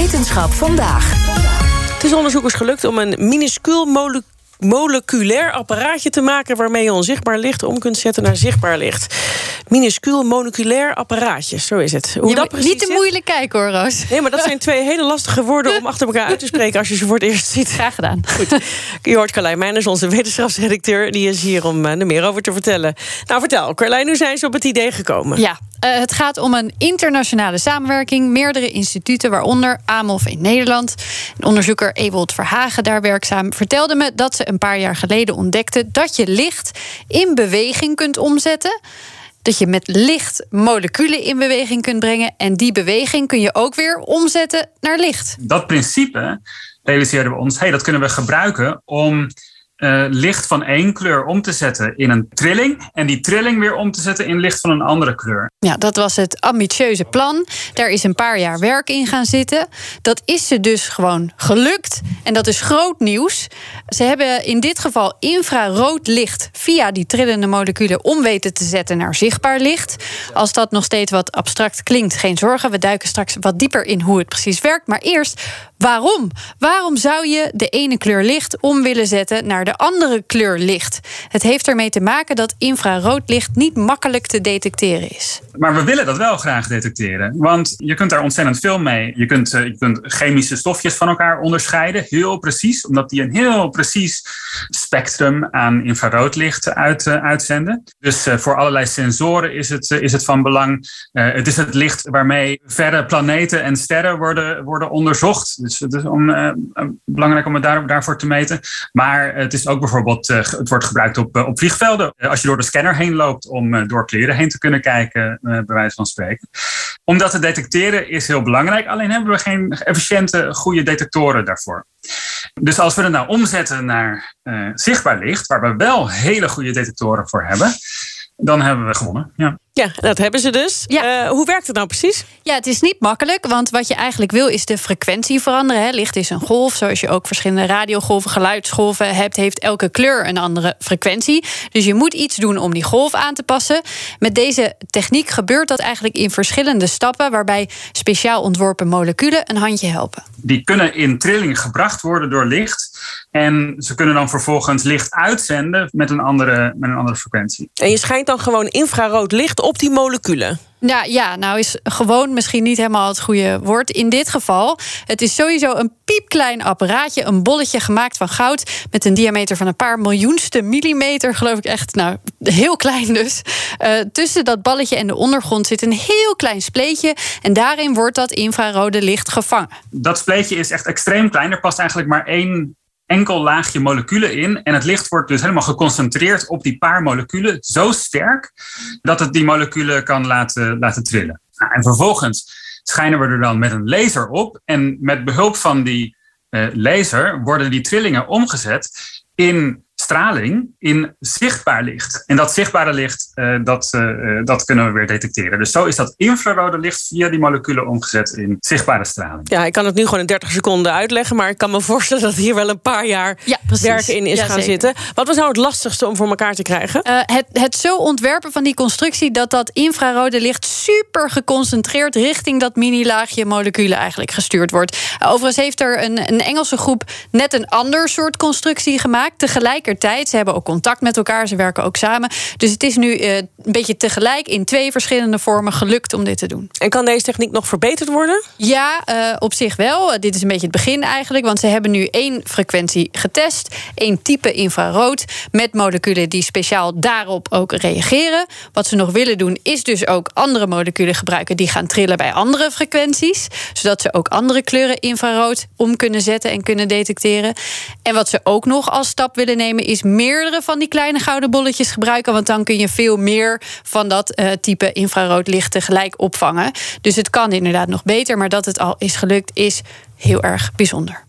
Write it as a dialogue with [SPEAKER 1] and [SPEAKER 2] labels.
[SPEAKER 1] Wetenschap vandaag.
[SPEAKER 2] Het is onderzoekers gelukt om een minuscuul moleculair apparaatje te maken waarmee je onzichtbaar licht om kunt zetten naar zichtbaar licht. Minuscuul moleculair apparaatje, zo is het. Hoe dat precies
[SPEAKER 3] niet te moeilijk kijken hoor, Roos.
[SPEAKER 2] Nee, maar dat zijn twee hele lastige woorden om achter elkaar uit te spreken als je ze voor het eerst ziet.
[SPEAKER 3] Graag gedaan.
[SPEAKER 2] Goed. Je hoort Carlijn Meijners, onze wetenschapsredacteur. Die is hier om eh, er meer over te vertellen. Nou, vertel, Carlijn, hoe zijn ze op het idee gekomen?
[SPEAKER 3] Ja, eh, het gaat om een internationale samenwerking. Meerdere instituten, waaronder AMOF in Nederland. Onderzoeker Ewald Verhagen, daar werkzaam, vertelde me dat ze een paar jaar geleden ontdekte dat je licht in beweging kunt omzetten. Dat je met licht moleculen in beweging kunt brengen. En die beweging kun je ook weer omzetten naar licht.
[SPEAKER 4] dat principe realiseerden we ons, hey, dat kunnen we gebruiken om eh, licht van één kleur om te zetten in een trilling. En die trilling weer om te zetten in licht van een andere kleur.
[SPEAKER 3] Ja, dat was het ambitieuze plan. Daar is een paar jaar werk in gaan zitten. Dat is ze dus gewoon gelukt. En dat is groot nieuws. Ze hebben in dit geval infrarood licht via die trillende moleculen om weten te zetten naar zichtbaar licht. Als dat nog steeds wat abstract klinkt, geen zorgen. We duiken straks wat dieper in hoe het precies werkt. Maar eerst, waarom? Waarom zou je de ene kleur licht om willen zetten naar de andere kleur licht? Het heeft ermee te maken dat infrarood licht niet makkelijk te detecteren is.
[SPEAKER 4] Maar we willen dat wel graag detecteren. Want je kunt daar ontzettend veel mee. Je kunt, eh, je kunt chemische stofjes van elkaar onderscheiden. Heel precies. Omdat die een heel precies spectrum aan infraroodlicht uit, eh, uitzenden. Dus eh, voor allerlei sensoren is het, eh, is het van belang. Eh, het is het licht waarmee verre planeten en sterren worden, worden onderzocht. Dus het is om, eh, belangrijk om het daar, daarvoor te meten. Maar het is ook bijvoorbeeld, eh, het wordt gebruikt op, eh, op vliegvelden. Als je door de scanner heen loopt om door kleren heen te kunnen kijken, bij wijze van spreken. Om dat te detecteren is heel belangrijk. Alleen hebben we geen efficiënte, goede detectoren daarvoor. Dus als we het nou omzetten naar zichtbaar licht, waar we wel hele goede detectoren voor hebben, dan hebben we gewonnen. Ja.
[SPEAKER 2] Ja, dat hebben ze dus.
[SPEAKER 3] Ja.
[SPEAKER 2] Eh, hoe werkt het nou precies?
[SPEAKER 3] Ja, het is niet makkelijk, want wat je eigenlijk wil is de frequentie veranderen. Hè. Licht is een golf, zoals je ook verschillende radiogolven, geluidsgolven hebt, heeft elke kleur een andere frequentie. Dus je moet iets doen om die golf aan te passen. Met deze techniek gebeurt dat eigenlijk in verschillende stappen, waarbij speciaal ontworpen moleculen een handje helpen.
[SPEAKER 4] Die kunnen in trilling gebracht worden door licht. En ze kunnen dan vervolgens licht uitzenden met een andere, met een andere frequentie.
[SPEAKER 2] En je schijnt dan gewoon infrarood licht op die moleculen.
[SPEAKER 3] Ja, ja, nou is gewoon misschien niet helemaal het goede woord. In dit geval, het is sowieso een piepklein apparaatje, een bolletje gemaakt van goud met een diameter van een paar miljoenste millimeter, geloof ik echt. Nou, heel klein dus. Eh, tussen dat balletje en de ondergrond zit een heel klein spleetje en daarin wordt dat infrarode licht gevangen.
[SPEAKER 4] Dat spleetje is echt extreem klein. Er past eigenlijk maar één enkel laagje moleculen in. En het licht wordt dus helemaal geconcentreerd op die paar moleculen. Zo sterk dat het die moleculen kan laten, laten trillen. Nou, en vervolgens schijnen we er dan met een laser op. En met behulp van die eh, laser worden die trillingen omgezet in straling, in zichtbaar licht. En dat zichtbare licht, eh, dat, eh, eh, dat kunnen we weer detecteren. Dus zo is dat infrarode licht via die moleculen omgezet in zichtbare straling.
[SPEAKER 2] Ja, ik kan het nu gewoon in 30 seconden uitleggen, maar ik kan me voorstellen dat hier wel een paar jaar
[SPEAKER 3] Ja,
[SPEAKER 2] werk in is
[SPEAKER 3] Ja,
[SPEAKER 2] gaan
[SPEAKER 3] zeker.
[SPEAKER 2] zitten. Wat was nou het lastigste om voor elkaar te krijgen?
[SPEAKER 3] Eh, het, het zo ontwerpen van die constructie dat dat infrarode licht super geconcentreerd richting dat mini-laagje moleculen eigenlijk gestuurd wordt. Overigens heeft er een, een Engelse groep net een ander soort constructie gemaakt. Tegelijkertijd, ze hebben ook contact met elkaar, ze werken ook samen. Dus het is nu eh, een beetje tegelijk in twee verschillende vormen gelukt om dit te doen.
[SPEAKER 2] En kan deze techniek nog verbeterd worden?
[SPEAKER 3] Ja, eh, op zich wel. Dit is een beetje het begin eigenlijk. Want ze hebben nu één frequentie getest. één type infrarood. Met moleculen die speciaal daarop ook reageren. Wat ze nog willen doen is dus ook andere moleculen gebruiken... die gaan trillen bij andere frequenties. Zodat ze ook andere kleuren infrarood om kunnen zetten en kunnen detecteren. En wat ze ook nog als stap willen nemen... is meerdere van die kleine gouden bolletjes gebruiken. Want dan kun je veel meer van dat uh, type infraroodlicht tegelijk opvangen. Dus het kan inderdaad nog beter. Maar dat het al is gelukt, is heel erg bijzonder.